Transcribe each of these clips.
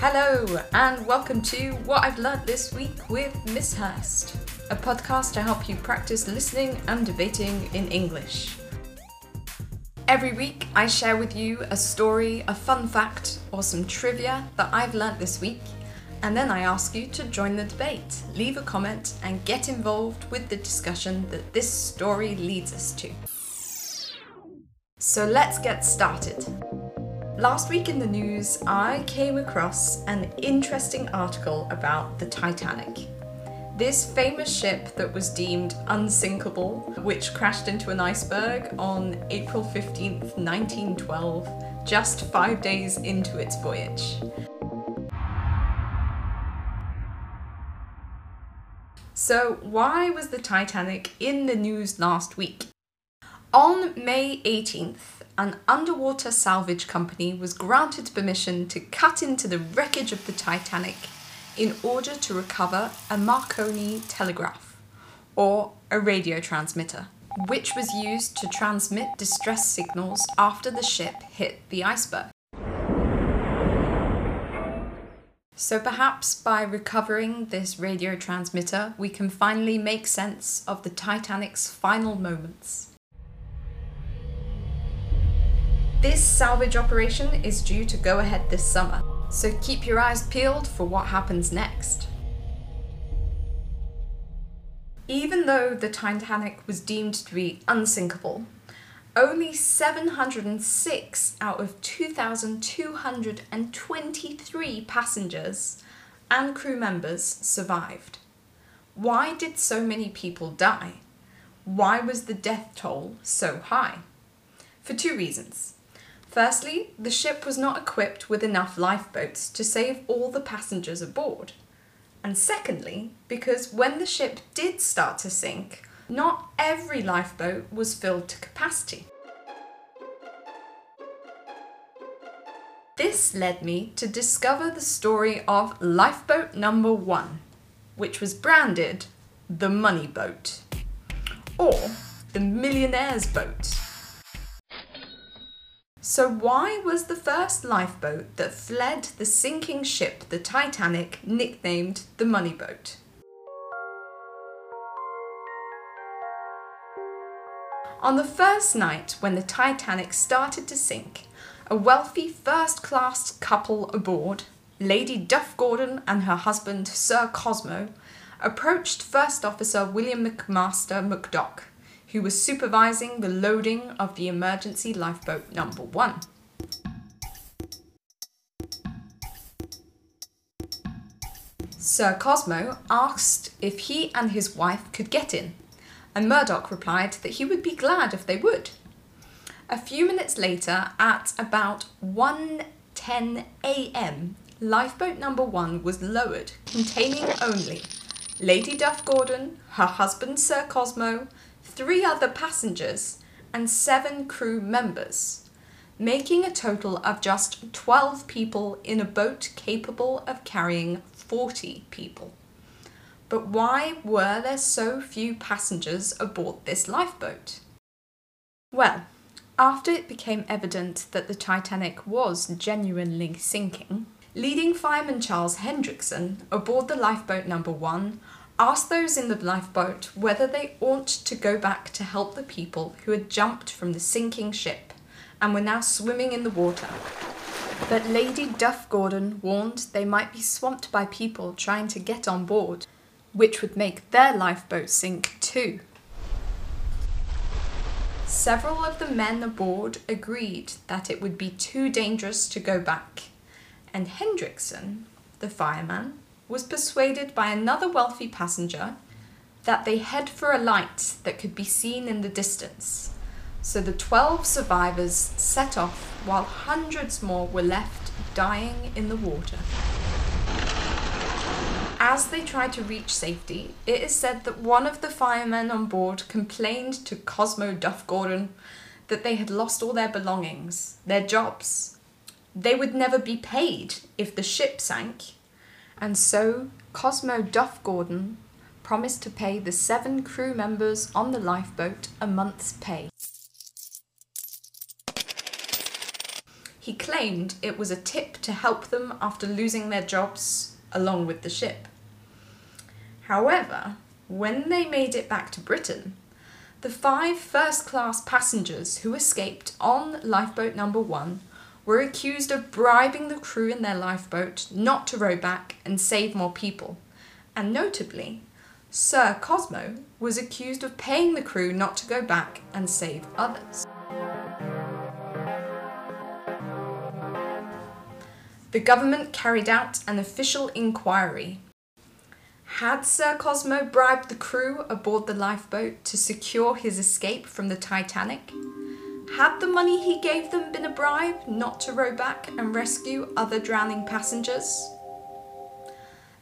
Hello, and welcome to What I've Learnt This Week with Miss Hurst, a podcast to help you practice listening and debating in English. Every week, I share with you a story, a fun fact, or some trivia that I've learnt this week, and then I ask you to join the debate, leave a comment, and get involved with the discussion that this story leads us to. So let's get started. Last week in the news, I came across an interesting article about the Titanic. This famous ship that was deemed unsinkable, which crashed into an iceberg on April 15th, 1912, just five days into its voyage. So, why was the Titanic in the news last week? On May 18th, an underwater salvage company was granted permission to cut into the wreckage of the Titanic in order to recover a Marconi telegraph, or a radio transmitter, which was used to transmit distress signals after the ship hit the iceberg. So perhaps by recovering this radio transmitter, we can finally make sense of the Titanic's final moments. This salvage operation is due to go ahead this summer, so keep your eyes peeled for what happens next. Even though the Titanic was deemed to be unsinkable, only 706 out of 2,223 passengers and crew members survived. Why did so many people die? Why was the death toll so high? For two reasons. Firstly, the ship was not equipped with enough lifeboats to save all the passengers aboard. And secondly, because when the ship did start to sink, not every lifeboat was filled to capacity. This led me to discover the story of lifeboat number one, which was branded the money boat, or the millionaire's boat. So, why was the first lifeboat that fled the sinking ship, the Titanic, nicknamed the Money Boat? On the first night when the Titanic started to sink, a wealthy first class couple aboard, Lady Duff Gordon and her husband Sir Cosmo, approached First Officer William McMaster Murdoch who was supervising the loading of the emergency lifeboat number one. Sir Cosmo asked if he and his wife could get in, and Murdoch replied that he would be glad if they would. A few minutes later, at about 1:10 a.m., lifeboat number 1 was lowered, containing only Lady Duff Gordon, her husband Sir Cosmo, three other passengers, and seven crew members, making a total of just 12 people in a boat capable of carrying 40 people. But why were there so few passengers aboard this lifeboat? Well, after it became evident that the Titanic was genuinely sinking, leading fireman Charles Hendrickson aboard the lifeboat number one asked those in the lifeboat whether they ought to go back to help the people who had jumped from the sinking ship and were now swimming in the water. But Lady Duff Gordon warned they might be swamped by people trying to get on board, which would make their lifeboat sink too. Several of the men aboard agreed that it would be too dangerous to go back, and Hendrickson, the fireman, was persuaded by another wealthy passenger that they head for a light that could be seen in the distance. So the 12 survivors set off while hundreds more were left dying in the water. As they tried to reach safety, it is said that one of the firemen on board complained to Cosmo Duff Gordon that they had lost all their belongings, their jobs. They would never be paid if the ship sank, and so Cosmo Duff Gordon promised to pay the seven crew members on the lifeboat a month's pay. he claimed it was a tip to help them after losing their jobs along with the ship. However, when they made it back to Britain, the five first class passengers who escaped on lifeboat number one were accused of bribing the crew in their lifeboat not to row back and save more people. And notably, Sir Cosmo was accused of paying the crew not to go back and save others. The government carried out an official inquiry. Had Sir Cosmo bribed the crew aboard the lifeboat to secure his escape from the Titanic? Had the money he gave them been a bribe not to row back and rescue other drowning passengers?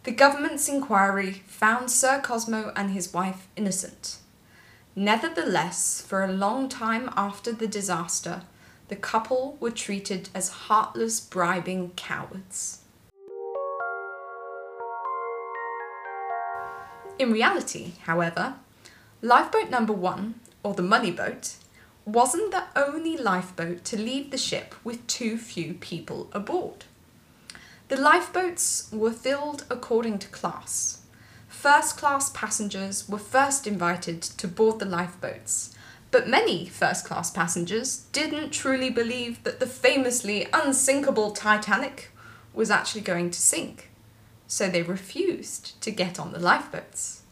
The government's inquiry found Sir Cosmo and his wife innocent. Nevertheless, for a long time after the disaster, the couple were treated as heartless, bribing cowards. In reality, however, lifeboat number one, or the money boat, wasn't the only lifeboat to leave the ship with too few people aboard. The lifeboats were filled according to class. First class passengers were first invited to board the lifeboats, but many first class passengers didn't truly believe that the famously unsinkable Titanic was actually going to sink, so they refused to get on the lifeboats.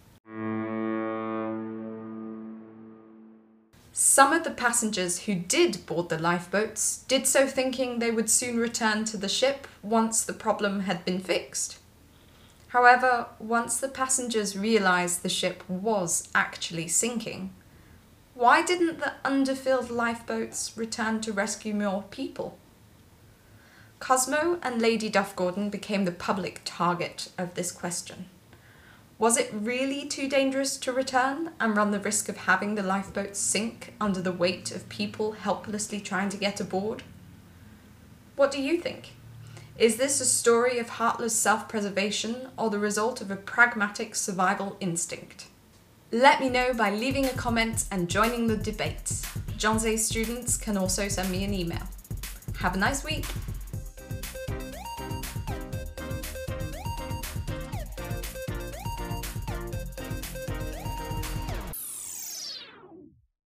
Some of the passengers who did board the lifeboats did so thinking they would soon return to the ship once the problem had been fixed. However, once the passengers realised the ship was actually sinking, why didn't the underfilled lifeboats return to rescue more people? Cosmo and Lady Duff Gordon became the public target of this question. Was it really too dangerous to return and run the risk of having the lifeboat sink under the weight of people helplessly trying to get aboard? What do you think? Is this a story of heartless self preservation or the result of a pragmatic survival instinct? Let me know by leaving a comment and joining the debate. John Jay students can also send me an email. Have a nice week!